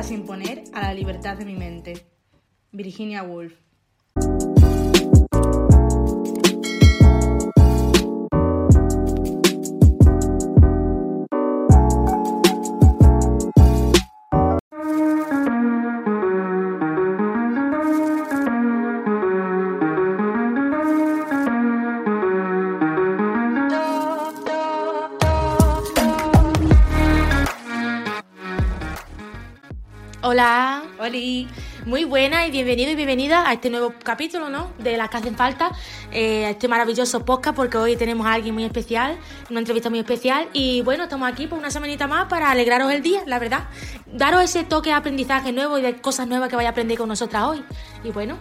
puedas imponer a la libertad de mi mente. Virginia Woolf. Oli. muy buena y bienvenido y bienvenida a este nuevo capítulo, ¿no? De las que hacen falta, eh, este maravilloso podcast, porque hoy tenemos a alguien muy especial, una entrevista muy especial. Y bueno, estamos aquí por una semanita más para alegraros el día, la verdad. Daros ese toque de aprendizaje nuevo y de cosas nuevas que vais a aprender con nosotras hoy. Y bueno,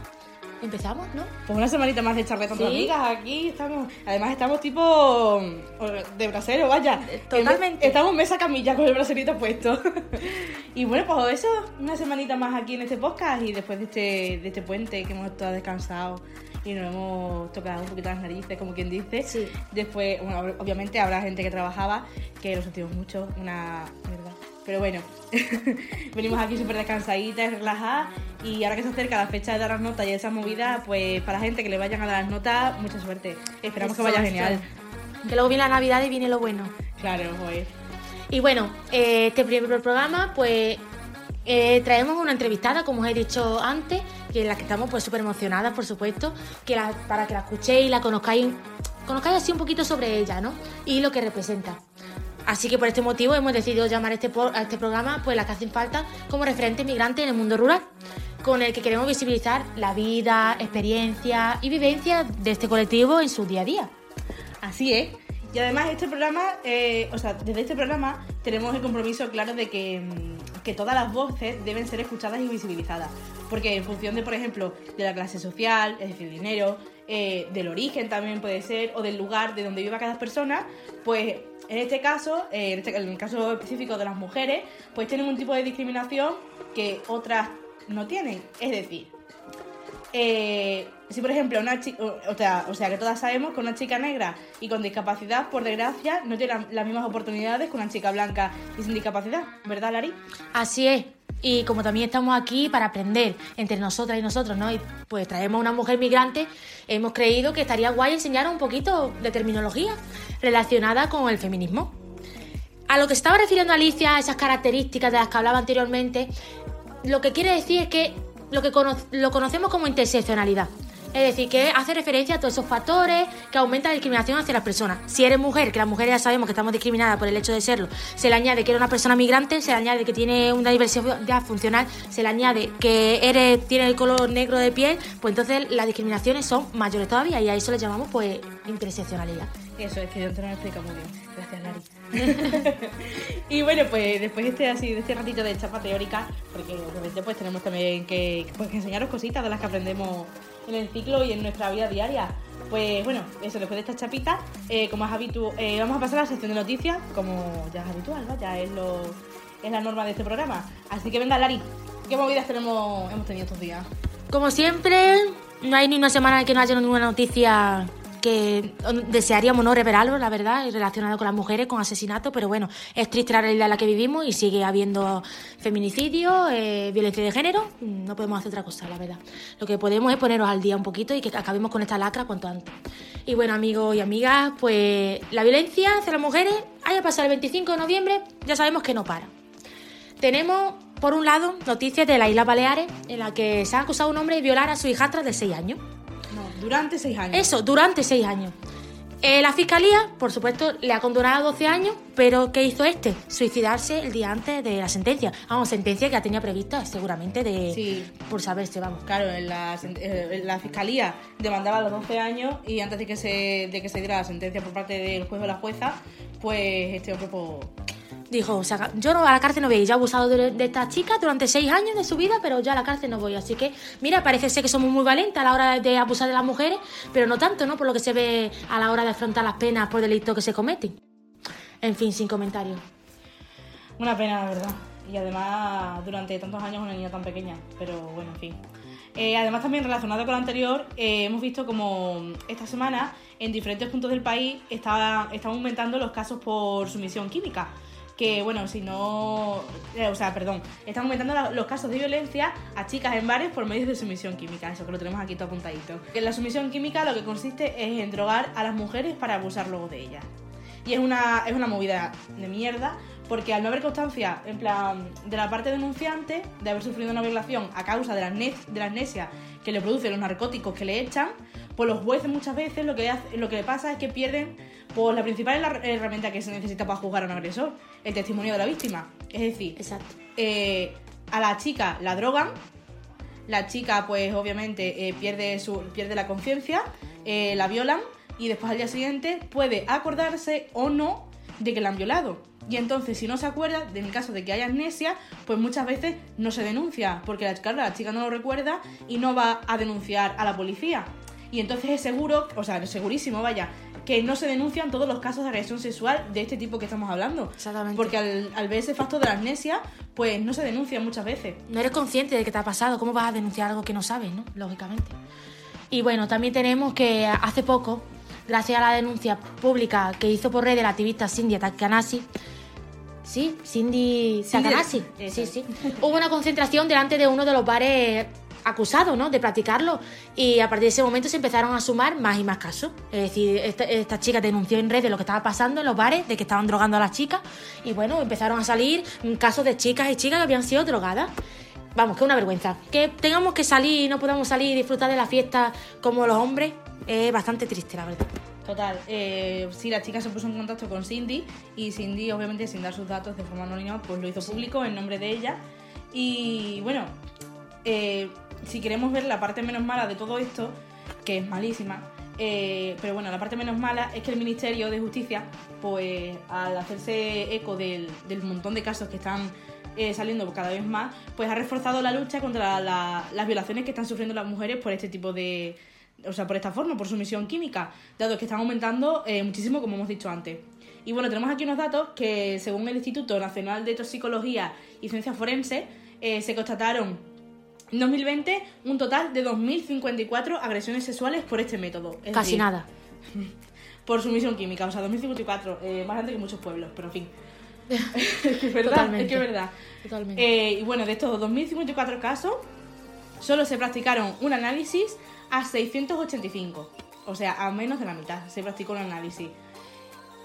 empezamos, ¿no? Pues una semanita más de charla con Sí. amigas aquí estamos. Además estamos tipo mm, de brasero, vaya. Totalmente. Estamos mesa camilla con el braserito puesto. y bueno, pues eso, una semanita más aquí en este podcast y después de este, de este puente que hemos estado descansados y nos hemos tocado un poquito las narices, como quien dice. Sí. Después, bueno, ob- obviamente habrá gente que trabajaba, que lo sentimos mucho, una mierda. Pero bueno, venimos aquí súper descansaditas, relajadas y ahora que se acerca la fecha de dar las notas y esas movidas, pues para la gente que le vayan a dar las notas, mucha suerte. Esperamos que vaya genial. Que luego viene la Navidad y viene lo bueno. Claro, pues. Y bueno, eh, este primer programa, pues eh, traemos una entrevistada, como os he dicho antes, que en la que estamos pues súper emocionadas, por supuesto, que la- para que la escuchéis y la conozcáis, conozcáis así un poquito sobre ella, ¿no? Y lo que representa. Así que por este motivo hemos decidido llamar este a este programa, pues las que hacen falta, como referente migrante en el mundo rural, con el que queremos visibilizar la vida, experiencia y vivencia de este colectivo en su día a día. Así es. Y además este programa, eh, o sea, desde este programa tenemos el compromiso claro de que, mm, que todas las voces deben ser escuchadas y visibilizadas. Porque en función de, por ejemplo, de la clase social, es decir, dinero, eh, del origen también puede ser, o del lugar de donde viva cada persona, pues en este caso, eh, en, este- en el caso específico de las mujeres, pues tienen un tipo de discriminación que otras no tienen. Es decir, eh, si por ejemplo una chica, o sea, o sea que todas sabemos que una chica negra y con discapacidad, por desgracia, no tiene las mismas oportunidades que una chica blanca y sin discapacidad, ¿verdad, Lari? Así es. Y como también estamos aquí para aprender entre nosotras y nosotros, ¿no? Y pues traemos a una mujer migrante, hemos creído que estaría guay enseñar un poquito de terminología relacionada con el feminismo. A lo que estaba refiriendo Alicia, esas características de las que hablaba anteriormente, lo que quiere decir es que lo que cono- lo conocemos como interseccionalidad. Es decir, que hace referencia a todos esos factores que aumentan la discriminación hacia las personas. Si eres mujer, que las mujeres ya sabemos que estamos discriminadas por el hecho de serlo, se le añade que eres una persona migrante, se le añade que tiene una diversidad funcional, se le añade que eres tiene el color negro de piel, pues entonces las discriminaciones son mayores todavía y a eso le llamamos pues interseccionalidad. Eso es que yo te lo explica muy bien. Gracias, Lari. y bueno, pues después de este, así, de este ratito de chapa teórica, porque obviamente pues tenemos también que, pues, que enseñaros cositas de las que aprendemos en el ciclo y en nuestra vida diaria. Pues bueno, eso, después de esta chapita, eh, como es habitual, vamos a pasar a la sección de noticias, como ya es habitual, ¿no? Ya es, lo, es la norma de este programa. Así que venga, Lari, ¿qué movidas tenemos, hemos tenido estos días? Como siempre, no hay ni una semana que no haya ninguna noticia que desearíamos no revelarlo, la verdad, relacionado con las mujeres, con asesinatos, pero bueno, es triste la realidad en la que vivimos y sigue habiendo feminicidio, eh, violencia de género, no podemos hacer otra cosa, la verdad. Lo que podemos es poneros al día un poquito y que acabemos con esta lacra cuanto antes. Y bueno, amigos y amigas, pues la violencia hacia las mujeres, haya pasado el 25 de noviembre, ya sabemos que no para. Tenemos, por un lado, noticias de las Islas Baleares, en la que se ha acusado a un hombre de violar a su hijastra de 6 años. Durante seis años. Eso, durante 6 años. Eh, la fiscalía, por supuesto, le ha condenado a 12 años, pero ¿qué hizo este? Suicidarse el día antes de la sentencia. Vamos, sentencia que ya tenía prevista, seguramente, de Sí. por saberse, vamos. Claro, en la, eh, en la fiscalía demandaba los 12 años y antes de que se, de que se diera la sentencia por parte del juez o la jueza, pues este hombre pues, Dijo, o sea, yo no, a la cárcel no voy, a ir. yo he abusado de, de esta chica durante seis años de su vida, pero yo a la cárcel no voy. Así que, mira, parece ser que somos muy valientes a la hora de abusar de las mujeres, pero no tanto, ¿no? Por lo que se ve a la hora de afrontar las penas por delitos que se cometen. En fin, sin comentarios. Una pena, la verdad. Y además, durante tantos años una niña tan pequeña. Pero bueno, en fin. Eh, además, también relacionado con lo anterior, eh, hemos visto como esta semana en diferentes puntos del país está, están aumentando los casos por sumisión química. Que, bueno, si no... eh, o sea, perdón, están aumentando los casos de violencia a chicas en bares por medios de sumisión química, eso que lo tenemos aquí todo apuntadito. Que la sumisión química lo que consiste es en drogar a las mujeres para abusar luego de ellas. Y es una, es una movida de mierda, porque al no haber constancia, en plan, de la parte denunciante, de haber sufrido una violación a causa de la, de la amnesia que le producen los narcóticos que le echan, pues los jueces muchas veces lo que, lo que le pasa es que pierden pues, la principal her- herramienta que se necesita para juzgar a un agresor, el testimonio de la víctima. Es decir, Exacto. eh, a la chica la drogan, la chica pues obviamente eh, pierde, su, pierde la conciencia, eh, la violan y después al día siguiente puede acordarse o no de que la han violado. Y entonces si no se acuerda, en el caso de que haya amnesia, pues muchas veces no se denuncia, porque la, claro, la chica no lo recuerda y no va a denunciar a la policía. Y entonces es seguro, o sea, es segurísimo, vaya, que no se denuncian todos los casos de agresión sexual de este tipo que estamos hablando. Exactamente. Porque al, al ver ese factor de la amnesia, pues no se denuncia muchas veces. No eres consciente de que te ha pasado, ¿cómo vas a denunciar algo que no sabes, no? Lógicamente. Y bueno, también tenemos que hace poco, gracias a la denuncia pública que hizo por red la activista Cindy Takanasi, sí, Cindy Takanasi, sí, sí, hubo una concentración delante de uno de los bares acusados, ¿no? De practicarlo y a partir de ese momento se empezaron a sumar más y más casos. Es decir, esta, esta chica denunció en redes lo que estaba pasando en los bares, de que estaban drogando a las chicas y bueno, empezaron a salir casos de chicas y chicas que habían sido drogadas. Vamos, que una vergüenza. Que tengamos que salir y no podamos salir y disfrutar de la fiesta como los hombres es bastante triste, la verdad. Total, eh, sí, la chica se puso en contacto con Cindy y Cindy, obviamente, sin dar sus datos de forma anónima, pues lo hizo público en nombre de ella. Y bueno, eh, si queremos ver la parte menos mala de todo esto, que es malísima, eh, pero bueno, la parte menos mala es que el Ministerio de Justicia, pues al hacerse eco del, del montón de casos que están eh, saliendo cada vez más, pues ha reforzado la lucha contra la- las violaciones que están sufriendo las mujeres por este tipo de, o sea, por esta forma, por sumisión química, dado que están aumentando eh, muchísimo, como hemos dicho antes. Y bueno, tenemos aquí unos datos que, según el Instituto Nacional de Toxicología y Ciencias Forenses, eh, se constataron en 2020 un total de 2.054 agresiones sexuales por este método. Es Casi decir, nada. Por sumisión química, o sea, 2054, eh, más grande que muchos pueblos, pero en fin. es que es verdad, Totalmente. es que es verdad. Totalmente. Eh, y bueno, de estos 2.054 casos, solo se practicaron un análisis a 685. O sea, a menos de la mitad se practicó un análisis.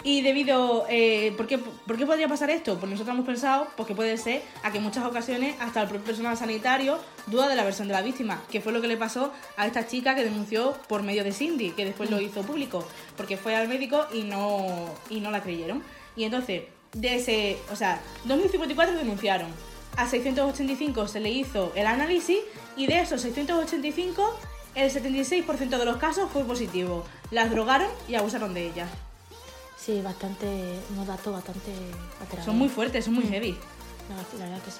Y debido... Eh, ¿por, qué, ¿Por qué podría pasar esto? Pues nosotros hemos pensado pues, que puede ser a que en muchas ocasiones hasta el propio personal sanitario duda de la versión de la víctima, que fue lo que le pasó a esta chica que denunció por medio de Cindy, que después lo hizo público, porque fue al médico y no, y no la creyeron. Y entonces, de ese... O sea, 2.054 denunciaron, a 685 se le hizo el análisis y de esos 685 el 76% de los casos fue positivo. Las drogaron y abusaron de ellas. Sí, bastante, unos datos bastante aterradores. Son muy fuertes, son muy heavy. La, la verdad que sí.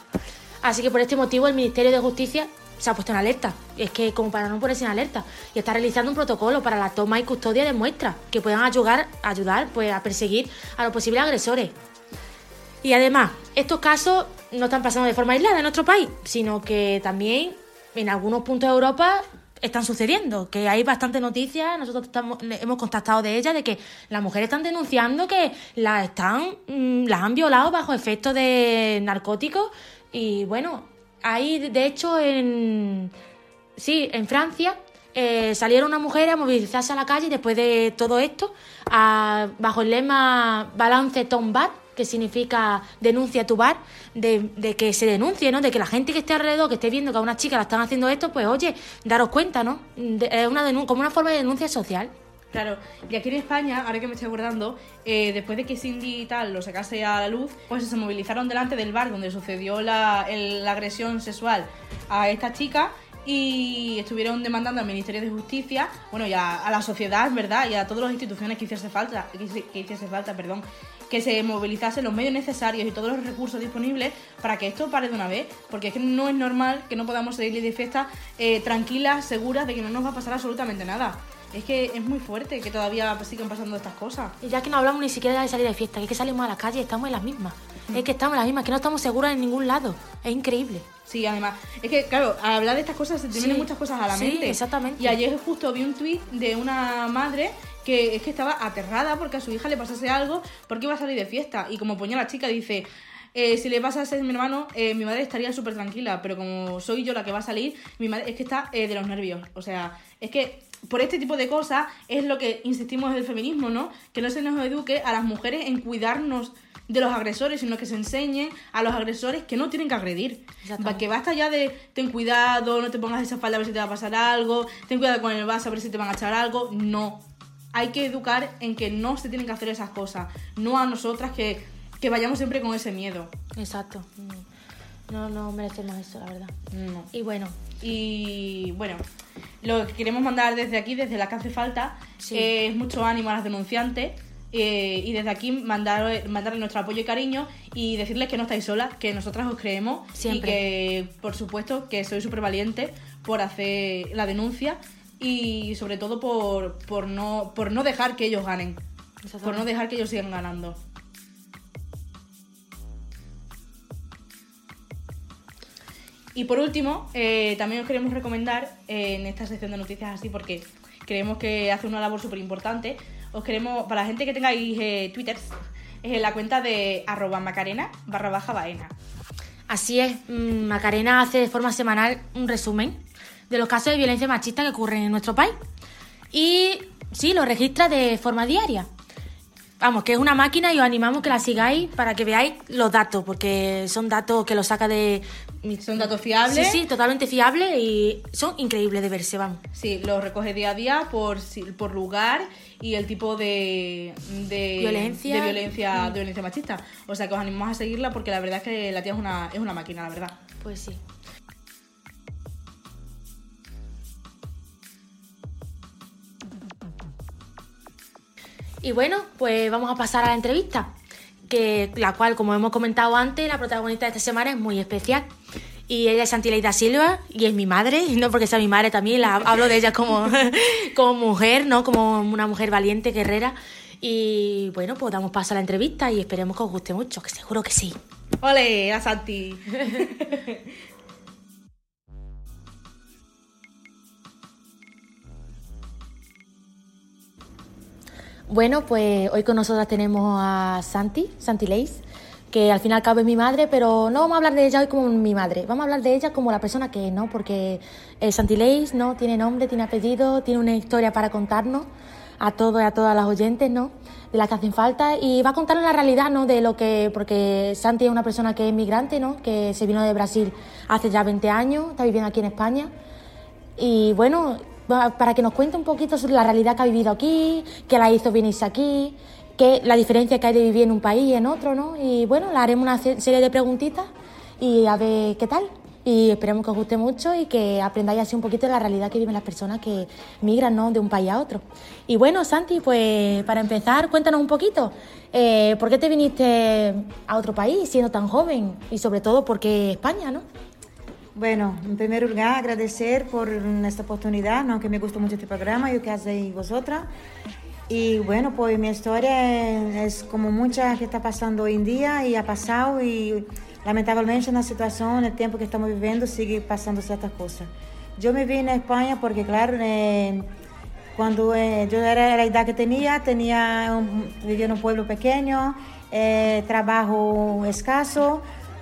Así que por este motivo el Ministerio de Justicia se ha puesto en alerta. Es que como para no ponerse en alerta. Y está realizando un protocolo para la toma y custodia de muestras que puedan ayudar, ayudar pues, a perseguir a los posibles agresores. Y además, estos casos no están pasando de forma aislada en nuestro país, sino que también en algunos puntos de Europa están sucediendo, que hay bastantes noticias, nosotros estamos- hemos contactado de ellas, de que las mujeres están denunciando que las están, mm, las han violado bajo efecto de narcóticos y bueno, hay de hecho en, sí, en Francia eh, salieron unas mujeres a movilizarse a la calle después de todo esto, bajo el lema Balance Ton Bar, que significa denuncia tu bar, de, de que se denuncie, ¿no? De que la gente que esté alrededor, que esté viendo que a una chica la están haciendo esto, pues oye, daros cuenta, ¿no? Es una como una forma de denuncia social. Claro, y aquí en España, ahora que me estoy acordando, eh, después de que Cindy y tal lo sacase a la luz, pues se movilizaron delante del bar donde sucedió la agresión sexual a esta chica y estuvieron demandando al Ministerio de Justicia, bueno, y a, la sociedad, ¿verdad? Y a todas las instituciones que hiciese falta, que hici- que hiciese falta, perdón, que se movilizasen los medios necesarios y todos los recursos disponibles para que esto pare de una vez, porque es que no es normal que no podamos salir de fiesta eh, tranquilas, seguras de que no nos va a pasar absolutamente nada. Es que es muy fuerte que todavía sigan pasando estas cosas. Y ya que no hablamos ni siquiera de salir de fiesta, que es que salimos a la calle y estamos en las mismas. Es que estamos en las mismas, que no estamos seguras en ningún lado. Es increíble. Sí, además, es que, claro, al hablar de estas cosas se te Sí, vienen muchas cosas a la sí, mente. exactamente. Y ayer justo vi un tuit de una madre que es que estaba aterrada porque a su hija le pasase algo porque iba a salir de fiesta. Y como ponía la chica, dice, eh, si le pasase a mi hermano, eh, mi madre estaría súper tranquila, pero como soy yo la que va a salir, mi madre es que está eh, de los nervios. O sea, es que por este tipo de cosas es lo que insistimos del feminismo, ¿no? Que no se nos eduque a las mujeres en cuidarnos de los agresores, sino que se enseñe a los agresores que no tienen que agredir. Que basta ya de ten cuidado, no te pongas esa falda a ver si te va a pasar algo, ten cuidado con el vaso a ver si te van a echar algo. No. Hay que educar en que no se tienen que hacer esas cosas. No a nosotras que, que vayamos siempre con ese miedo. Exacto. No, no merecemos eso, la verdad. Y bueno. Y bueno, lo que queremos mandar desde aquí, desde la que hace falta, es mucho ánimo a las denunciantes eh, y desde aquí mandar, mandarle nuestro apoyo y cariño y decirles que no estáis solas, que nosotras os creemos y que, por supuesto, que sois súper valientes por hacer la denuncia y sobre todo por, por, no, por no dejar que ellos ganen, por no dejar que ellos sigan ganando. Y por último, eh, también os queremos recomendar eh, en esta sección de noticias así, porque creemos que hace una labor súper importante, os queremos, para la gente que tengáis eh, Twitter, es la cuenta de arroba macarena barra baja baena. Así es, mm, Macarena hace de forma semanal un resumen de los casos de violencia machista que ocurren en nuestro país. Y sí, lo registra de forma diaria. Vamos, que es una máquina y os animamos que la sigáis para que veáis los datos, porque son datos que los saca de... Son datos fiables. Sí, sí, totalmente fiables y son increíbles de verse, vamos. Sí, los recoge día a día por, por lugar y el tipo de, de violencia, de violencia, de violencia machista. O sea que os animamos a seguirla porque la verdad es que la tía es una, es una máquina, la verdad. Pues sí. Y bueno, pues vamos a pasar a la entrevista, que la cual, como hemos comentado antes, la protagonista de esta semana es muy especial. Y ella es Santileida Silva y es mi madre, y no porque sea mi madre también, la, hablo de ella como, como mujer, ¿no? Como una mujer valiente, guerrera. Y bueno, pues damos paso a la entrevista y esperemos que os guste mucho, que seguro que sí. ¡Ole! A Santi. Bueno, pues hoy con nosotras tenemos a Santi, Santi Leis, que al fin y al cabo es mi madre, pero no vamos a hablar de ella hoy como mi madre, vamos a hablar de ella como la persona que es, ¿no? Porque eh, Santi Leis, ¿no? Tiene nombre, tiene apellido, tiene una historia para contarnos a todos y a todas las oyentes, ¿no? De las que hacen falta y va a contarnos la realidad, ¿no? De lo que, porque Santi es una persona que es migrante, ¿no? Que se vino de Brasil hace ya 20 años, está viviendo aquí en España. Y bueno, para que nos cuente un poquito sobre la realidad que ha vivido aquí, qué la hizo venirse aquí, qué, la diferencia que hay de vivir en un país y en otro, ¿no? Y bueno, le haremos una serie de preguntitas y a ver qué tal. Y esperemos que os guste mucho y que aprendáis así un poquito de la realidad que viven las personas que migran ¿no? de un país a otro. Y bueno, Santi, pues para empezar, cuéntanos un poquito, eh, ¿por qué te viniste a otro país siendo tan joven? Y sobre todo, ¿por qué España, no? Bueno, en primer lugar, agradecer por esta oportunidad, ¿no? que me gustó mucho este programa y que hacéis vosotras. Y bueno, pues mi historia es, como mucha que está pasando hoy en día y ha pasado y lamentablemente en la situación, en el tiempo que estamos viviendo, sigue pasando ciertas cosas. Yo me vine a España porque, claro, eh, cuando eh, yo era la edad que tenía, tenía vivía en un pueblo pequeño, eh, trabajo escaso,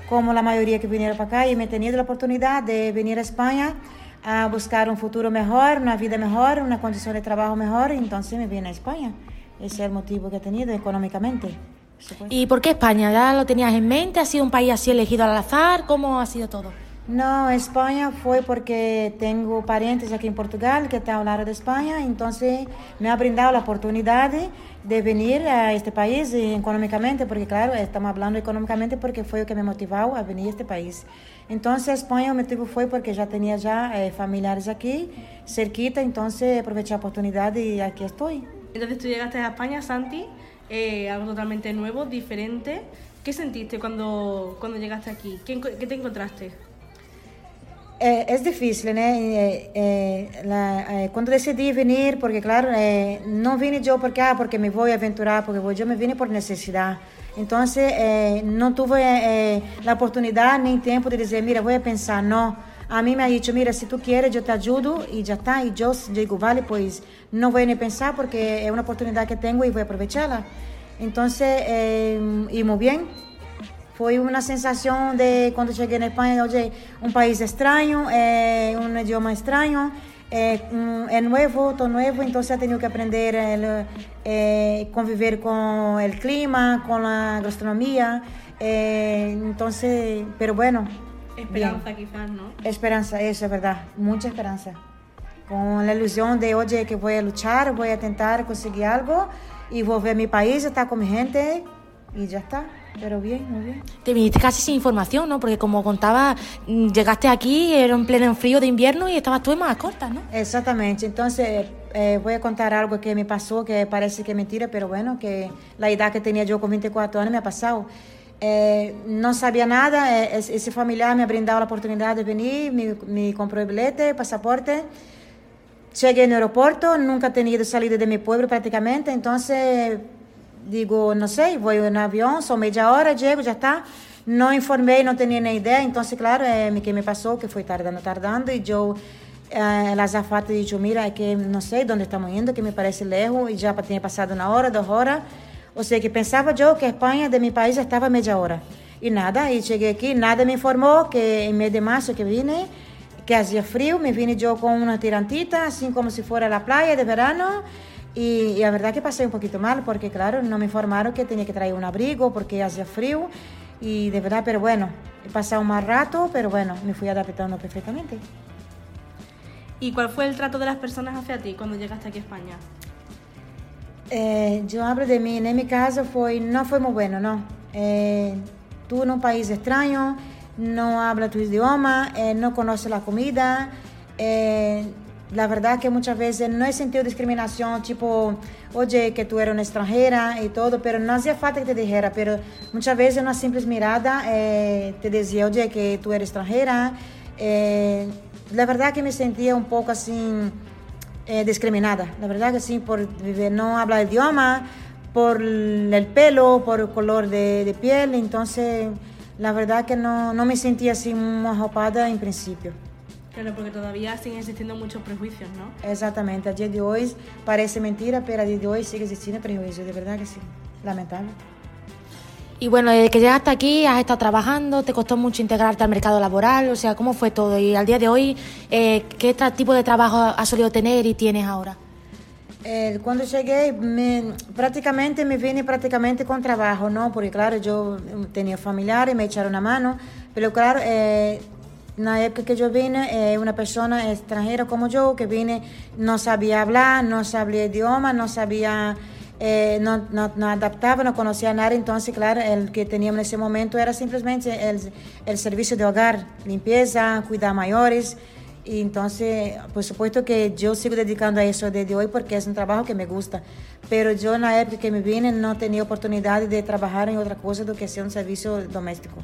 como la mayoría que vinieron para acá y me he tenido la oportunidad de venir a España a buscar un futuro mejor, una vida mejor, una condición de trabajo mejor, entonces me vine a España. Ese es el motivo que he tenido económicamente. ¿Y por qué España? ¿Ya lo tenías en mente? ¿Ha sido un país así elegido al azar? ¿Cómo ha sido todo? No, España fue porque tengo parientes aquí en Portugal que están hablando de España, entonces me ha brindado la oportunidad de venir a este país económicamente, porque claro, estamos hablando económicamente porque fue lo que me motivó a venir a este país. Entonces España el motivo fue porque ya tenía ya eh, familiares aquí, cerquita, entonces aproveché la oportunidad y aquí estoy. Entonces tú llegaste a España, Santi, eh, algo totalmente nuevo, diferente. ¿Qué sentiste cuando, cuando llegaste aquí? ¿Qué, qué te encontraste? Eh, es difícil, ¿no? Eh, eh, cuando decidí venir, porque claro, no vine yo porque, ah, porque me voy a aventurar, porque yo me vine por necesidad. Entonces, eh, no tuve eh, la oportunidad ni tiempo de decir, mira, voy a pensar, no. A mí me ha dicho, mira, si tú quieres, yo te ayudo y ya está. Y yo digo, vale, pues no voy ni pensar porque es una oportunidad que tengo y voy a aprovecharla. Entonces, eh, y muy bien. Fue una sensación de cuando llegué en España, oye, un país extraño, eh, un idioma extraño, eh, es nuevo, todo nuevo, entonces he tenido que aprender a eh, convivir con el clima, con la gastronomía. Eh, entonces, pero bueno. Esperanza quizás, ¿no? Esperanza, eso es verdad, mucha esperanza. Con la ilusión de, oye, que voy a luchar, voy a intentar conseguir algo y volver a mi país, estar con mi gente y ya está. Pero bien, muy bien. Te viniste casi sin información, ¿no? Porque como contaba, mm, llegaste aquí, era en pleno frío de invierno y estabas tú en más cortas, ¿no? Exactamente. Entonces, eh, voy a contar algo que me pasó, que parece que es mentira, pero bueno, que la edad que tenía yo con 24 años me ha pasado. Eh, no sabía nada, eh, ese familiar me ha brindado la oportunidad de venir, me, me compró el billete, pasaporte. Llegué en el aeropuerto, nunca he tenido salida de mi pueblo prácticamente, entonces digo, no sé, voy en avión, son media hora, llego, ya está. No informé, no tenía ni idea, entonces claro, eh, que me pasó que fue tardando, tardando y yo, eh, la azafata dijo, mira, que no sé dónde estamos yendo, que me parece lejos y ya tenía pasado una hora, dos horas. O sea que pensaba yo que España de mi país estaba media hora. Y nada, y llegué aquí, nada me informó que en mes de marzo que vine, que hacía frío, me vine yo con una tirantita, así como si fuera la playa de verano. Y, y, la verdad que pasé un poquito mal porque, claro, no me informaron que tenía que traer un abrigo porque hacía frío. Y de verdad, pero bueno, he pasado un mal rato, pero bueno, me fui adaptando perfectamente. ¿Y cuál fue el trato de las personas hacia ti cuando llegaste aquí a España? Eh, yo hablo de mí, en mi caso fue, no fue muy bueno, no. Eh, tú en un país extraño, no habla tu idioma, eh, no conoce la comida. La verdad que muchas veces no he sentido discriminación, tipo, oye, que tú eres una extranjera y todo, pero no hacía falta que te dijera, pero muchas veces una simple mirada te decía, oye, que tú eres extranjera. la verdad que me sentía un poco así eh, discriminada. La verdad que sí, por no hablar idioma, por el pelo, por el color de, de piel. Entonces, la verdad que no, no me sentía así muy arropada en principio. Claro, porque todavía siguen existiendo muchos prejuicios, ¿no? Exactamente. A día de hoy parece mentira, pero a día de hoy sigue existiendo prejuicios. De verdad que sí. Lamentable. Y bueno, desde que llegaste aquí has estado trabajando, te costó mucho integrarte al mercado laboral, o sea, ¿cómo fue todo? Y al día de hoy, eh, ¿qué tipo de trabajo has solido tener y tienes ahora? Eh, cuando llegué, me, prácticamente me vine prácticamente con trabajo, ¿no? Porque claro, yo tenía familiares, me echaron una mano, pero claro, eh, la época que yo vine, eh, una persona extranjera como yo, que vine, no sabía hablar, no sabía idioma, no sabía eh, no, no, no, adaptaba, no conocía nada, entonces, claro, el que teníamos en ese momento era simplemente el, el servicio de hogar, limpieza, cuidar mayores. Y entonces, por supuesto que yo sigo dedicando a eso desde hoy porque es un trabajo que me gusta. Pero yo en la época que me vine no tenía oportunidad de trabajar en otra cosa do que sea un servicio doméstico.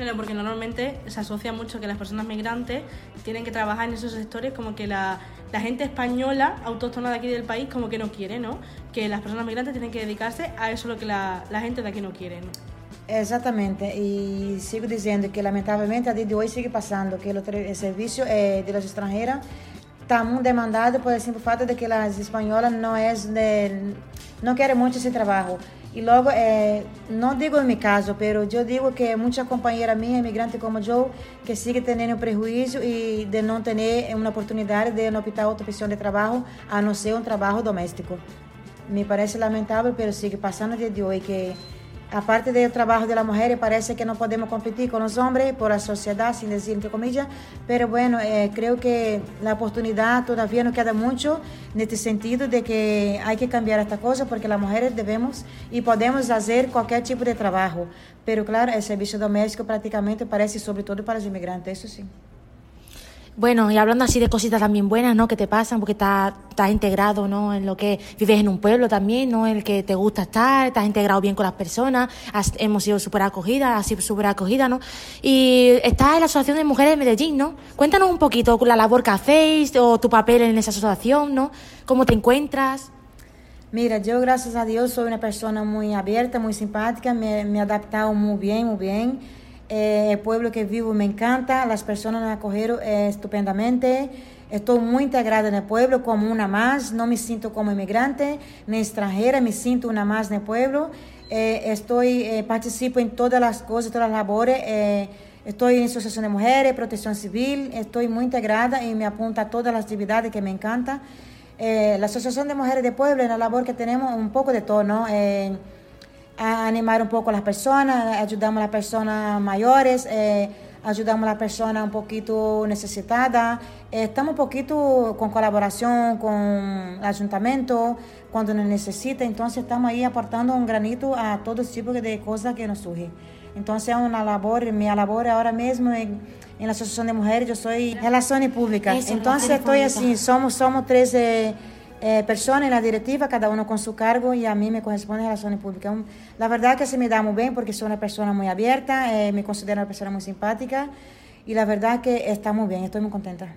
Claro, porque normalmente se asocia mucho que las personas migrantes tienen que trabajar en esos sectores como que la, la gente española, autóctona de aquí del país, como que no quiere, ¿no? Que las personas migrantes tienen que dedicarse a eso lo que la, la gente de aquí no quiere, ¿no? Exactamente, y sigo diciendo que lamentablemente a día de hoy sigue pasando que el servicio eh, de las extranjeras está muy demandado por el simple fato de que las españolas no es de, no quieren mucho ese trabajo. Y luego, eh, no digo en mi caso, pero yo digo que muchas compañeras mías, inmigrantes como yo, que siguen teniendo prejuicio y de no tener una oportunidad de no optar otra opción de trabajo, a no ser un trabajo doméstico. Me parece lamentable, pero sigue pasando desde hoy que aparte del trabajo de las mujeres, parece que no podemos competir con los hombres por la sociedad, sin decir entre comillas, pero bueno, eh, creo que la oportunidad todavía nos queda mucho en este sentido de que hay que cambiar esta cosa porque las mujeres debemos y podemos hacer cualquier tipo de trabajo, pero claro, el servicio doméstico prácticamente parece sobre todo para los inmigrantes, eso sí. Bueno, y hablando así de cositas también buenas, ¿no? Que te pasan porque estás, integrado, ¿no? En lo que vives en un pueblo también, ¿no? En el que te gusta estar, estás integrado bien con las personas, hemos sido súper acogidas, has sido súper acogida, ¿no? Y estás en la Asociación de Mujeres de Medellín, ¿no? Cuéntanos un poquito la labor que hacéis o tu papel en esa asociación, ¿no? ¿Cómo te encuentras? Mira, yo gracias a Dios soy una persona muy abierta, muy simpática, me he adaptado muy bien, muy bien. Eh, el pueblo que vivo me encanta, las personas me acogieron eh, estupendamente. Estoy muy integrada en el pueblo como una más, no me siento como inmigrante ni extranjera, me siento una más en el pueblo. Eh, estoy, eh, participo en todas las cosas, todas las labores. Estoy en asociación de mujeres, protección civil, estoy muy integrada y me apunta a todas las actividades que me encantan. Eh, la Asociación de Mujeres de Pueblo, en la labor que tenemos, un poco de todo, ¿no? Eh, a animar un poco a las personas, ayudamos a las personas mayores, eh, ayudamos a las personas un poquito necesitadas. Eh, estamos un poquito con colaboración con el ayuntamiento cuando nos necesita, entonces estamos ahí aportando un granito a todo tipo de cosas que nos surgen. Entonces es una labor, mi labor ahora mismo en, en la Asociación de Mujeres, yo soy relaciones públicas. Eso, entonces relaciones estoy públicas. así, somos, somos 13 eh, personas en la directiva, cada uno con su cargo y a mí me corresponde relaciones públicas. La verdad que se me da muy bien porque soy una persona muy abierta, eh, me considero una persona muy simpática y la verdad que está muy bien, estoy muy contenta.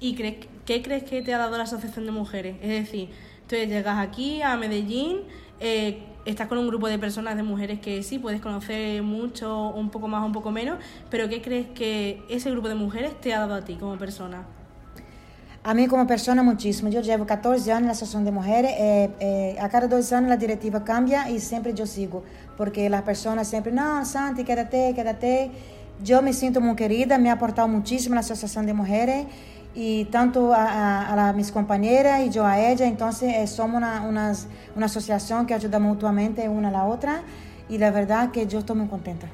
¿Y crees, qué crees que te ha dado la Asociación de Mujeres? Es decir, tú llegas aquí a Medellín, eh, estás con un grupo de personas, de mujeres que sí, puedes conocer mucho, un poco más, un poco menos, pero ¿qué crees que ese grupo de mujeres te ha dado a ti como persona? A mí como persona muchísimo. Yo llevo 14 años en la Asociación de Mujeres. eh, eh, a cada dos años la directiva cambia y siempre yo sigo. Porque las personas siempre, no, Santi, quédate, quédate. Yo me siento muy querida, me ha aportado muchísimo la Asociación de Mujeres. Y tanto a, la- mis compañeras y yo a ella. Entonces eh, somos una, unas- una asociación que ayuda mutuamente una a la otra. Y la verdad que yo estoy muy contenta.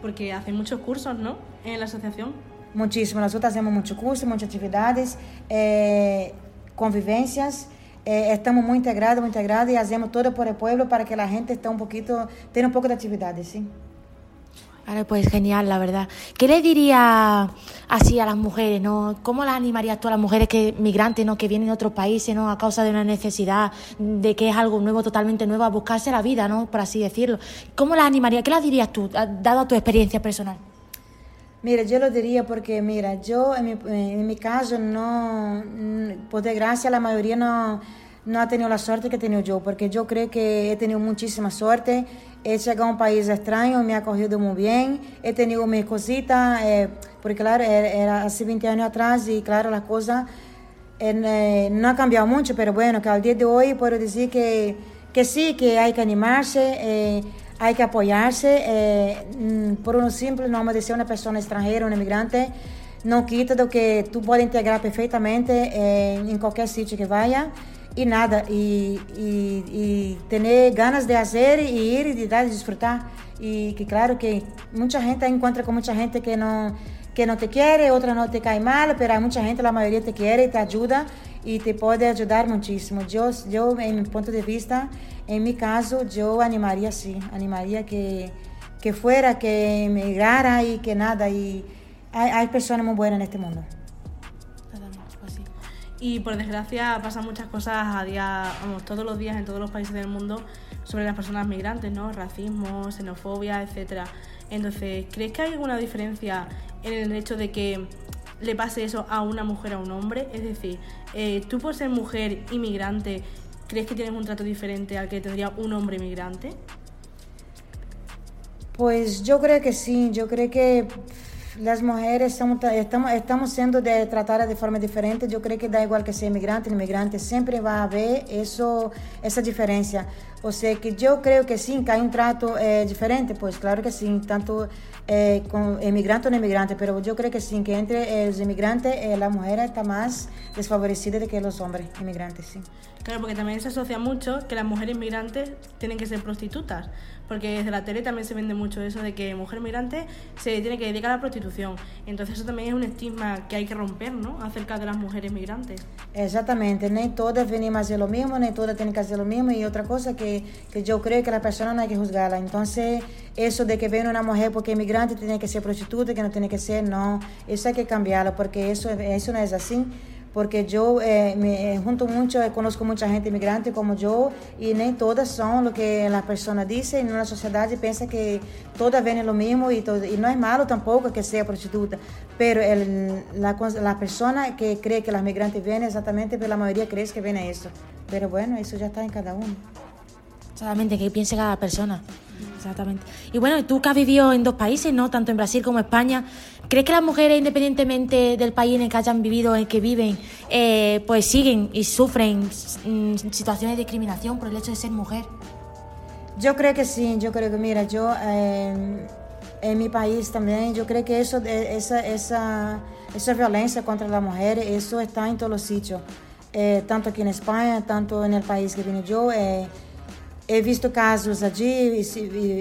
Porque hacen muchos cursos, ¿no? En la asociación. Muchísimo. Nosotros hacemos mucho curso, muchas actividades, eh, convivencias. eh, estamos muy integrados, muy integrados y hacemos todo por el pueblo para que la gente esté un poquito, tenga un poco de actividades, ¿sí? Vale, pues genial, la verdad. ¿Qué le diría así a las mujeres, no? ¿Cómo las animarías tú a las mujeres que migrantes, no, que vienen de otros países, no, a causa de una necesidad, de que es algo nuevo, totalmente nuevo, a buscarse la vida, no, por así decirlo? ¿Cómo las animarías? ¿Qué las dirías tú, dado tu experiencia personal? Mira, yo lo diría porque, mira, yo en mi, caso no, mm, por desgracia, la mayoría no, no ha tenido la suerte que he tenido yo, porque yo creo que he tenido muchísima suerte. He llegado a un país extraño, me ha acogido muy bien, he tenido mis cositas, eh, porque claro, era, era hace 20 años atrás y claro, las cosas eh, no ha cambiado mucho, pero bueno, que al día de hoy puedo decir que, que sí, que hay que animarse, eh, hay que apoyarse. eh, mm, por un simple nombre de ser una persona extranjera, un inmigrante, no quita de que tú puedes integrar perfectamente eh, en cualquier sitio que vaya. Y nada, y, y, y tener ganas de hacer y ir y de dar y disfrutar. Y que claro que mucha gente encuentra con mucha gente que no, que no te quiere, otra no te cae mal, pero hay mucha gente, la mayoría te quiere y te ayuda y te puede ayudar muchísimo. Yo, yo en mi punto de vista, en mi caso, yo animaría sí, animaría que, que fuera, que emigrara y que nada. Y hay, hay personas muy buenas en este mundo. Y por desgracia pasan muchas cosas a día, vamos, todos los días en todos los países del mundo sobre las personas migrantes, ¿no? Racismo, xenofobia, etcétera. Entonces, ¿crees que hay alguna diferencia en el hecho de que le pase eso a una mujer a un hombre? Es decir, eh, tú por ser mujer inmigrante, ¿crees que tienes un trato diferente al que tendría un hombre inmigrante? Pues yo creo que sí, yo creo que las mujeres estamos, estamos, estamos siendo de, tratadas de forma diferente. Yo creo que da igual que sea inmigrante inmigrante, siempre va a haber eso, esa diferencia. O sea que yo creo que sí, que hay un trato eh, diferente, pues claro que sí, tanto eh, con inmigrante o no inmigrante, pero yo creo que sí, que entre los inmigrantes eh, la mujer está más desfavorecida de que los hombres inmigrantes, sí. Claro, porque también se asocia mucho que las mujeres migrantes tienen que ser prostitutas, porque desde la tele también se vende mucho eso de que mujer migrante se tiene que dedicar a la prostitución. Entonces eso también es un estigma que hay que romper, ¿no? Acerca de las mujeres migrantes. Exatamente, nem todas venimos a hacer lo mismo, nem todas tienen que hacer lo mismo. Y otra cosa que, que yo creo que la persona no hay que juzgarla. Entonces, eso de que viene una mujer porque es migrante tiene que ser prostituta, que no tiene que ser, no. Eso hay que cambiarlo, porque eso, eso no es así. Porque yo eh, me junto mucho, eh, conozco mucha gente inmigrante como yo y nem todas son lo que las personas dicen. En la sociedad piensa que todas vienen lo mismo y, todo, y no es malo tampoco que sea prostituta. Pero el, la, la persona que cree que las migrantes vienen exactamente, pero la mayoría cree que viene eso. Pero bueno, eso ya está en cada uno. Exactamente, que piense cada persona. Exactamente. Y bueno, tú que has vivido en dos países, ¿no? Tanto en Brasil como en España, ¿crees que las mujeres, independientemente del país en el que hayan vivido, en el que viven, eh, pues siguen y sufren mm, situaciones de discriminación por el hecho de ser mujer? Yo creo que sí, yo creo que, mira, yo eh, en mi país también, yo creo que eso, eh, esa, esa, esa violencia contra la mujer, eso está en todos los sitios, eh, tanto aquí en España, tanto en el país que vine yo. Eh, he visto casos allí,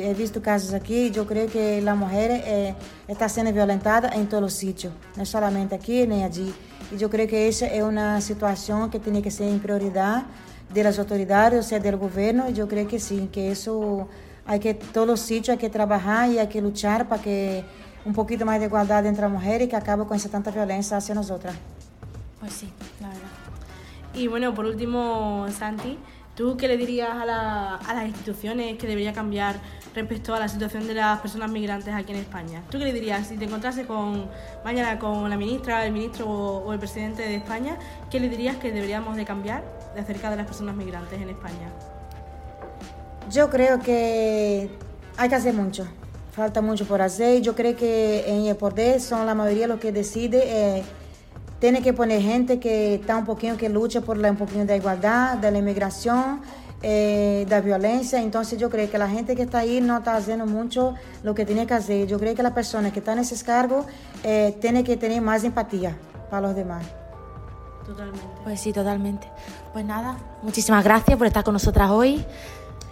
he visto casos aquí, yo creo que la mujer eh, está siendo violentada en todos los sitios, no solamente aquí ni allí. Y yo creo que esa es una situación que tiene que ser en prioridad de las autoridades, o sea, del gobierno. Yo creo que sí, que eso hay que, todos los sitios hay que trabajar y hay que luchar para que un poquito más de igualdad entre las mujeres y que acabe con esa tanta violencia hacia nosotras. Pues sí, la verdad. Y bueno, por último, Santi, ¿tú qué le dirías a, la, a las instituciones que debería cambiar respecto a la situación de las personas migrantes aquí en España? ¿Tú qué le dirías si te encontrase con mañana con la ministra, el ministro o, o el presidente de España? ¿Qué le dirías que deberíamos de cambiar de acerca de las personas migrantes en España? Yo creo que hay que hacer mucho. Falta mucho por hacer. Yo creo que en el poder son la mayoría los que decide. Eh, tiene que poner gente que está un poquito que lucha por la, un poquito de igualdad, de la inmigración, eh, de la violencia. Entonces yo creo que la gente que está ahí no está haciendo mucho lo que tiene que hacer. Yo creo que las personas que están en esos cargos eh, tienen que tener más empatía para los demás. Totalmente. Pues sí, totalmente. Pues nada, muchísimas gracias por estar con nosotras hoy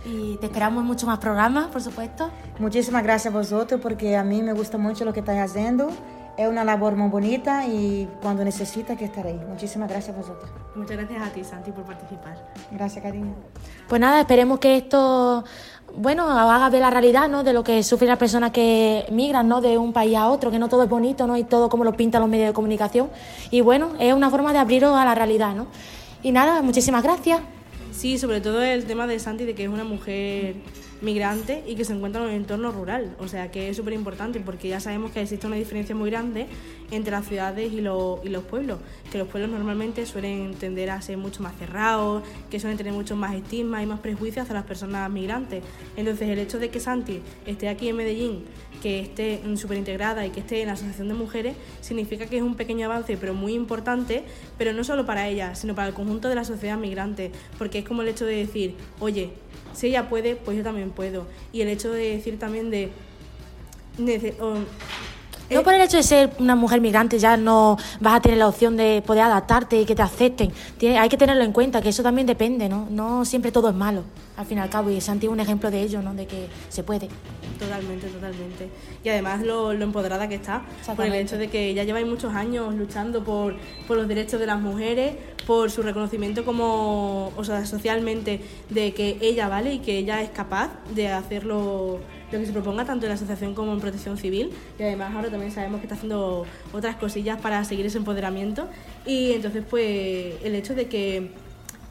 y te esperamos en muchos más programas, por supuesto. Muchísimas gracias a vosotros porque a mí me gusta mucho lo que estáis haciendo. Es una labor muy bonita y cuando necesita que estaréis. Muchísimas gracias a vosotros. Muchas gracias a ti, Santi, por participar. Gracias, cariño. Pues nada, esperemos que esto, bueno, haga ver la realidad, ¿no? De lo que sufren las personas que migran, ¿no? De un país a otro, que no todo es bonito, ¿no? Y todo como lo pintan los medios de comunicación. Y bueno, es una forma de abriros a la realidad, ¿no? Y nada, muchísimas gracias. Sí, sobre todo el tema de Santi, de que es una mujer migrante y que se encuentra en un entorno rural. O sea, que es súper importante porque ya sabemos que existe una diferencia muy grande entre las ciudades y, y los pueblos. Que los pueblos normalmente suelen tender a ser mucho más cerrados, que suelen tener mucho más estigma y más prejuicios hacia las personas migrantes. Entonces, el hecho de que Santi esté aquí en Medellín, que esté súper integrada y que esté en la Asociación de Mujeres, significa que es un pequeño avance, pero muy importante, pero no solo para ella, sino para el conjunto de la sociedad migrante, porque es como el hecho de decir, oye, si ella puede, pues yo también puedo. Y el hecho de decir también de... No eh, por el hecho de ser una mujer migrante ya no vas a tener la opción de poder adaptarte y que te acepten. Tiene- hay que tenerlo en cuenta, que eso también depende, ¿no? No siempre todo es malo, al fin y al cabo. Y Santi es un ejemplo de ello, ¿no? De que se puede. Totalmente, totalmente. Y además lo, lo empoderada que está, por el hecho de que ya lleváis muchos años luchando por, por los derechos de las mujeres, por su reconocimiento como, o sea, socialmente, de que ella vale y que ella es capaz de hacerlo lo que se proponga tanto en la asociación como en protección civil. Y además ahora también sabemos que está haciendo otras cosillas para seguir ese empoderamiento. Y entonces pues el hecho de que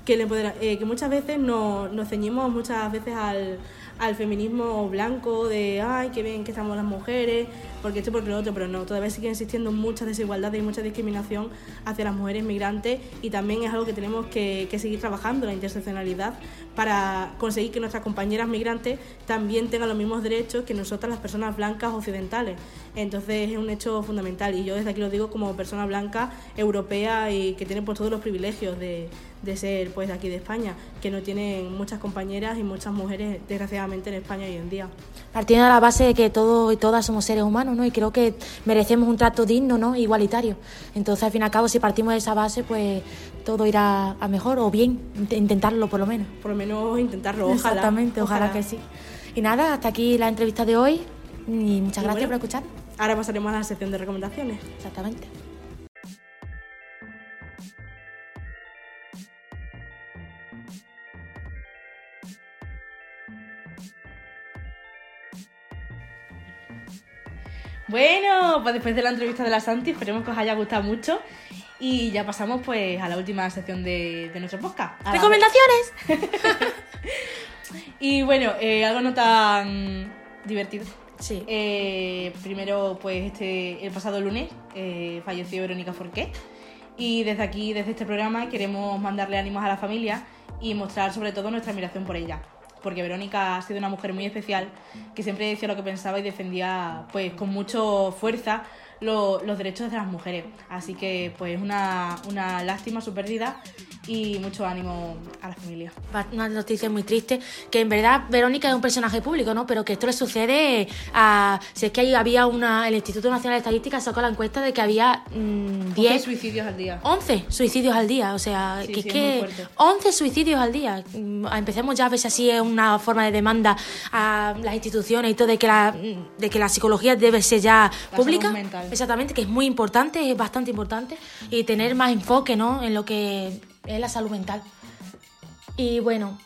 que, el eh, que muchas veces no- nos ceñimos muchas veces al, al feminismo blanco de ay, qué bien que estamos las mujeres, porque esto, porque lo otro, pero no, todavía sigue existiendo mucha desigualdad y mucha discriminación hacia las mujeres migrantes y también es algo que tenemos que, que seguir trabajando, la interseccionalidad, para conseguir que nuestras compañeras migrantes también tengan los mismos derechos que nosotras las personas blancas occidentales. Entonces es un hecho fundamental y yo desde aquí lo digo como persona blanca, europea y que tiene pues todos los privilegios de, de ser pues aquí de España, que no tienen muchas compañeras y muchas mujeres desgraciadamente en España hoy en día. Partiendo de la base de que todos y todas somos seres humanos, ¿no? Y creo que merecemos un trato digno, ¿no? Igualitario. Entonces, al fin y al cabo, si partimos de esa base, pues todo irá a mejor o bien, int- intentarlo por lo menos. Por lo menos intentarlo, ojalá. Exactamente, ojalá, que sí. Y nada, hasta aquí la entrevista de hoy y muchas Y gracias bueno. por escuchar. Ahora pasaremos a la sección de recomendaciones. Exactamente. Bueno, pues después de la entrevista de la Santi, esperemos que os haya gustado mucho. Y ya pasamos pues a la última sección de, de nuestro podcast. a la- ¡Recomendaciones! Y bueno, eh, algo no tan divertido. Sí. Eh, primero, pues este, el pasado lunes eh, falleció Verónica Forqué. Y desde aquí, desde este programa, queremos mandarle ánimos a la familia y mostrar sobre todo nuestra admiración por ella. Porque Verónica ha sido una mujer muy especial que siempre decía lo que pensaba y defendía pues con mucho fuerza lo- los derechos de las mujeres. Así que pues una, una lástima su pérdida y mucho ánimo a la familia. Una noticia muy triste, que en verdad Verónica es un personaje público, ¿no? Pero que esto le sucede a... Si es que ahí había una... El Instituto Nacional de Estadística sacó la encuesta de que había mm, 10 10... suicidios al día. 11 suicidios al día, o sea, Sí, que sí, es que fuerte. 11 suicidios al día. Mm, Empecemos ya a ver si así es una forma de demanda a las instituciones y todo de que la, de que la psicología debe ser ya La pública. Exactamente, que es muy importante, es bastante importante y tener más enfoque, ¿no? En lo que es la salud mental. Y bueno,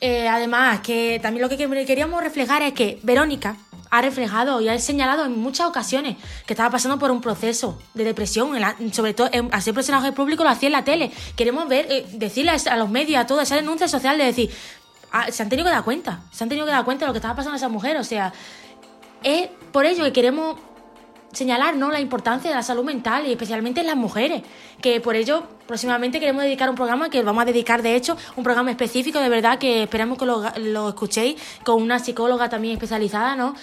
eh, además que también lo que quer- queríamos reflejar es que Verónica ha reflejado y ha señalado en muchas ocasiones que estaba pasando por un proceso de depresión, sobre todo en, ser personaje público lo hacía en la tele. Queremos ver, eh, decirle a los medios, a toda esa denuncia social de decir, ah, se han tenido que dar cuenta, se han tenido que dar cuenta de lo que estaba pasando a esa mujer, o sea, es por ello que queremos señalar ¿no? la importancia de la salud mental y especialmente en las mujeres, que por ello próximamente queremos dedicar un programa que vamos a dedicar de hecho un programa específico de verdad que esperamos que lo, lo escuchéis con una psicóloga también especializada, ¿no?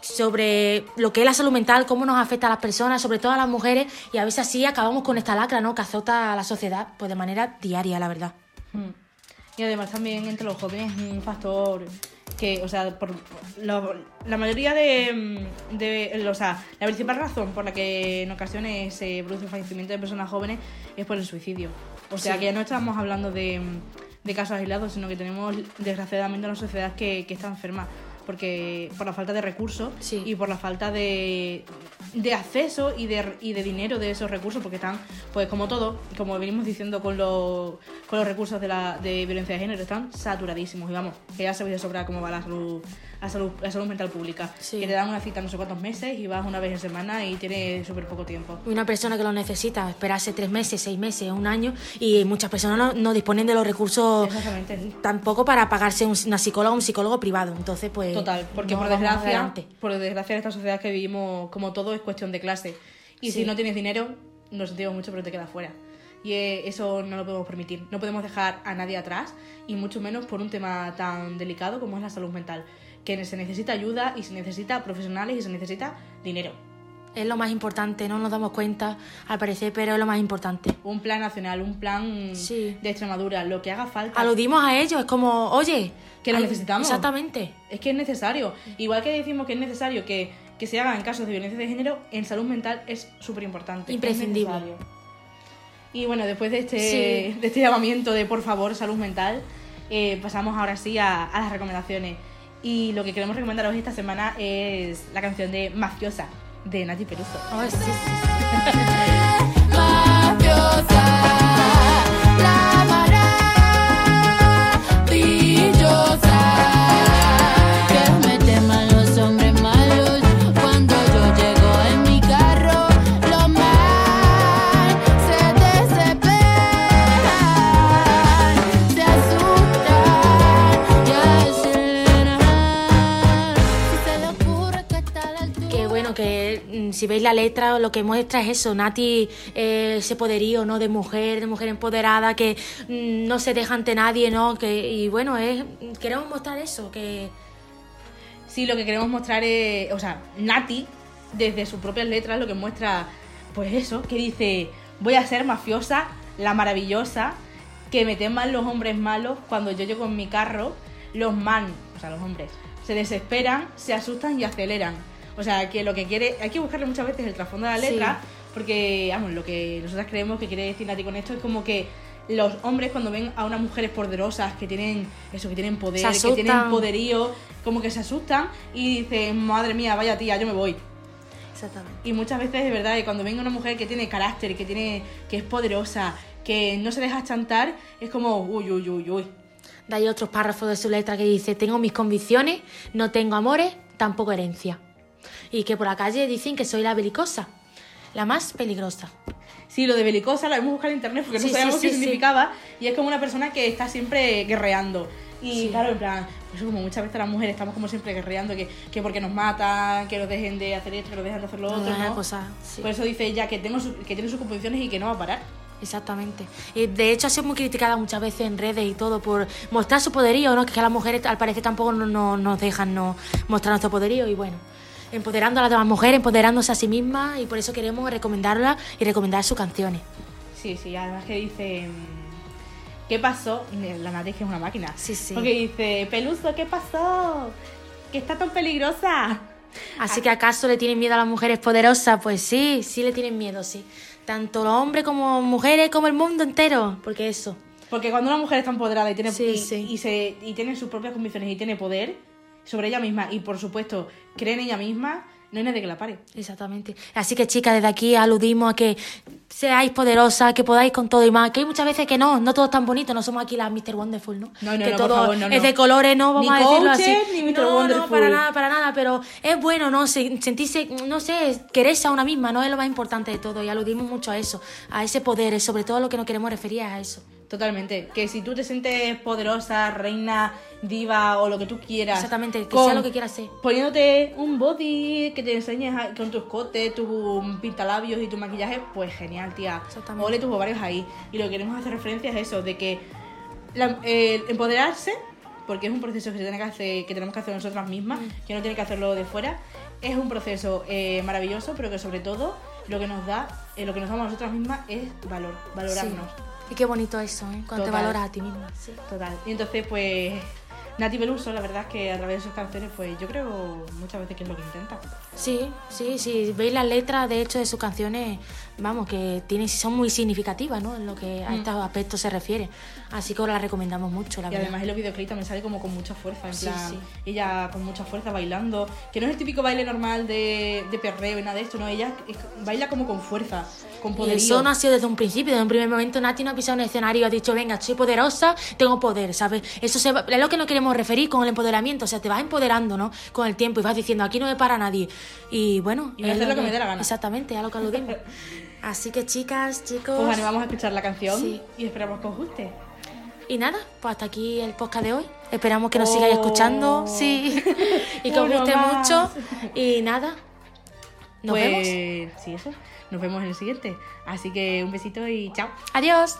sobre lo que es la salud mental, cómo nos afecta a las personas, sobre todo a las mujeres, y a veces así acabamos con esta lacra, ¿no? Que azota a la sociedad, pues de manera diaria, la verdad. Mm. Y además también entre los jóvenes es un factor que, o sea, por lo- la mayoría de, mm, de- o sea, la principal razón por la que en ocasiones se produce el fallecimiento de personas jóvenes es por el suicidio. O sea, Sí. que ya no estamos hablando de, de casos aislados, sino que tenemos desgraciadamente una sociedad que, que está enferma porque por la falta de recursos Sí. y por la falta de, de acceso y de, y de dinero de esos recursos, porque están, pues como todo, como venimos diciendo con, los con los recursos de, la, de violencia de género, están saturadísimos. Y vamos, que ya sabéis de sobra cómo va la salud, la salud, la salud mental pública. Sí. Que te dan una cita no sé cuántos meses y vas una vez en semana y tienes súper poco tiempo. Una persona que lo necesita, esperarse tres meses, seis meses, un año, y muchas personas no, no disponen de los recursos tampoco para pagarse un- una psicóloga o un psicólogo privado. Entonces, pues. Total, porque no por desgracia, adelante. por desgracia en esta sociedad que vivimos, como todo, es cuestión de clase. Y Sí. si no tienes dinero, lo sentimos mucho, pero te quedas fuera. Y eh, eso no lo podemos permitir. No podemos dejar a nadie atrás, y mucho menos por un tema tan delicado como es la salud mental. Que se necesita ayuda y se necesita profesionales y se necesita dinero. Es lo más importante, no nos damos cuenta, al parecer, pero es lo más importante. Un plan nacional, un plan Sí. de Extremadura, lo que haga falta. Aludimos a ello, es como, oye. Que lo necesitamos. Exactamente. Es que es necesario. Igual que decimos que es necesario que, que se haga en casos de violencia de género, en salud mental es súper importante. Imprescindible. Y bueno, después de este, Sí. de este llamamiento de por favor, salud mental, eh, pasamos ahora sí a, a las recomendaciones. Y lo que queremos recomendaros esta semana es la canción de Mafiosa de Nati Peluso. Veis la letra, lo que muestra es eso, Nati, eh, ese poderío, ¿no? De mujer, de mujer empoderada, que mm, no se deja ante nadie, ¿no? Que, y bueno, es, queremos mostrar eso, que Sí, lo que queremos mostrar es, o sea, Nati, desde sus propias letras, lo que muestra, pues eso, que dice, voy a ser mafiosa, la maravillosa, que me teman los hombres malos cuando yo llego en mi carro, los man, o sea, los hombres, se desesperan, se asustan y aceleran. O sea, que lo que quiere, hay que buscarle muchas veces el trasfondo de la Sí. letra, porque, vamos, lo que nosotras creemos que quiere decir Nati con esto es como que los hombres cuando ven a unas mujeres poderosas que tienen eso, que tienen poder, que tienen poderío, como que se asustan y dicen, madre mía, vaya tía, yo me voy. Exactamente. Y muchas veces es verdad que cuando venga una mujer que tiene carácter, que tiene, que es poderosa, que no se deja chantar, es como, uy, uy, uy, uy. De ahí otros párrafos de su letra que dice, tengo mis convicciones, no tengo amores, tampoco herencia. Y que por la calle dicen que soy la belicosa, la más peligrosa. Sí, lo de belicosa lo hemos buscado en internet porque Sí, no sabíamos sí, qué sí, significaba. Y es como una persona que está siempre guerreando. Y Sí. claro, en plan, pues como muchas veces las mujeres estamos como siempre guerreando, que, que porque nos matan, que nos dejen de hacer esto, que nos dejen de hacer lo otro, ¿no? cosas, sí. Por eso dice ella que, tengo su- que tiene sus composiciones y que no va a parar. Exactamente. Y de hecho ha sido muy criticada muchas veces en redes y todo por mostrar su poderío, ¿no? Que, es que las mujeres al parecer tampoco no, no- nos dejan no mostrar nuestro poderío y bueno, empoderando a las demás mujeres, empoderándose a sí mismas y por eso queremos recomendarla y recomendar sus canciones. Sí, sí, además que dice. mm, ¿Qué pasó? La Nati es que es una máquina. Sí, sí. Porque dice, Peluso, ¿qué pasó? ¿Que está tan peligrosa? Así que acaso le tienen miedo a las mujeres poderosas, pues sí, sí le tienen miedo, sí. Tanto los hombres como mujeres como el mundo entero, porque eso. Porque cuando una mujer está empoderada y tiene, Sí, y, sí. y se, y tiene sus propias convicciones y tiene poder sobre ella misma y por supuesto cree en ella misma, no hay nadie que la pare. Exactamente. Así que chicas, desde aquí aludimos a que seáis poderosas, que podáis con todo y más. Que hay muchas veces que no, no todo es tan bonito, no somos aquí las Mr. Wonderful, ¿no? No, no, que no, por todo favor, no, es no. de colores, no vamos Ni a decirlo así. ni Mr. no, no, Wonderful. para nada, para nada, pero es bueno, ¿no? Se- sentirse, no sé, quererse a una misma, ¿no? Es lo más importante de todo y aludimos mucho a eso, a ese poder, sobre todo lo que nos queremos referir a eso. Totalmente. Que si tú te sientes poderosa, reina, diva o lo que tú quieras. Exactamente, que sea lo que quieras ser. Poniéndote un body que te enseñes a- con tu escote, tu pintalabios y tu maquillaje, pues genial, tía. Exactamente. Ole tus ovarios ahí. Y lo que queremos hacer referencia es eso, de que la- empoderarse, porque es un proceso que, se tiene que, hacer, que tenemos que hacer nosotras mismas, Mm. que no tiene que hacerlo de fuera, es un proceso eh, maravilloso, pero que sobre todo lo que nos da, eh, lo que nos damos a nosotras mismas es valor, valorarnos. Sí. Y qué bonito eso, ¿eh? Cuando te Total. valoras a ti misma. Sí. Total. Y entonces, pues, Nati Peluso, la verdad es que a través de sus canciones, pues yo creo muchas veces que es lo que intenta. Sí, sí, sí. Veis las letras, de hecho, de sus canciones, vamos, que tienen, son muy significativas, ¿no? En lo que a estos aspectos se refiere. Así que os la recomendamos mucho, la Y verdad. además en los videoclips también sale como con mucha fuerza, en Sí, plan, sí. ella con mucha fuerza bailando, que no es el típico baile normal de, de perreo y nada de esto, no, ella es- baila como con fuerza, con Y poderío. eso no ha sido desde un principio, desde un primer momento Nati no ha pisado un escenario y ha dicho, venga, soy poderosa, tengo poder, ¿sabes? Eso se va- es lo que nos queremos referir con el empoderamiento, o sea, te vas empoderando, ¿no? Con el tiempo y vas diciendo, aquí no me para nadie. Y bueno... Y es hacer lo que me dé la gana. Exactamente, a lo que aludimos. Así que chicas, chicos... Pues animamos a escuchar la canción Sí. y esperamos que os guste. Y nada, pues hasta aquí el podcast de hoy. Esperamos que nos Oh. sigáis escuchando, sí, y que os guste más. mucho. Y nada, nos pues, vemos. Sí, eso. Nos vemos en el siguiente. Así que un besito y chao. Adiós.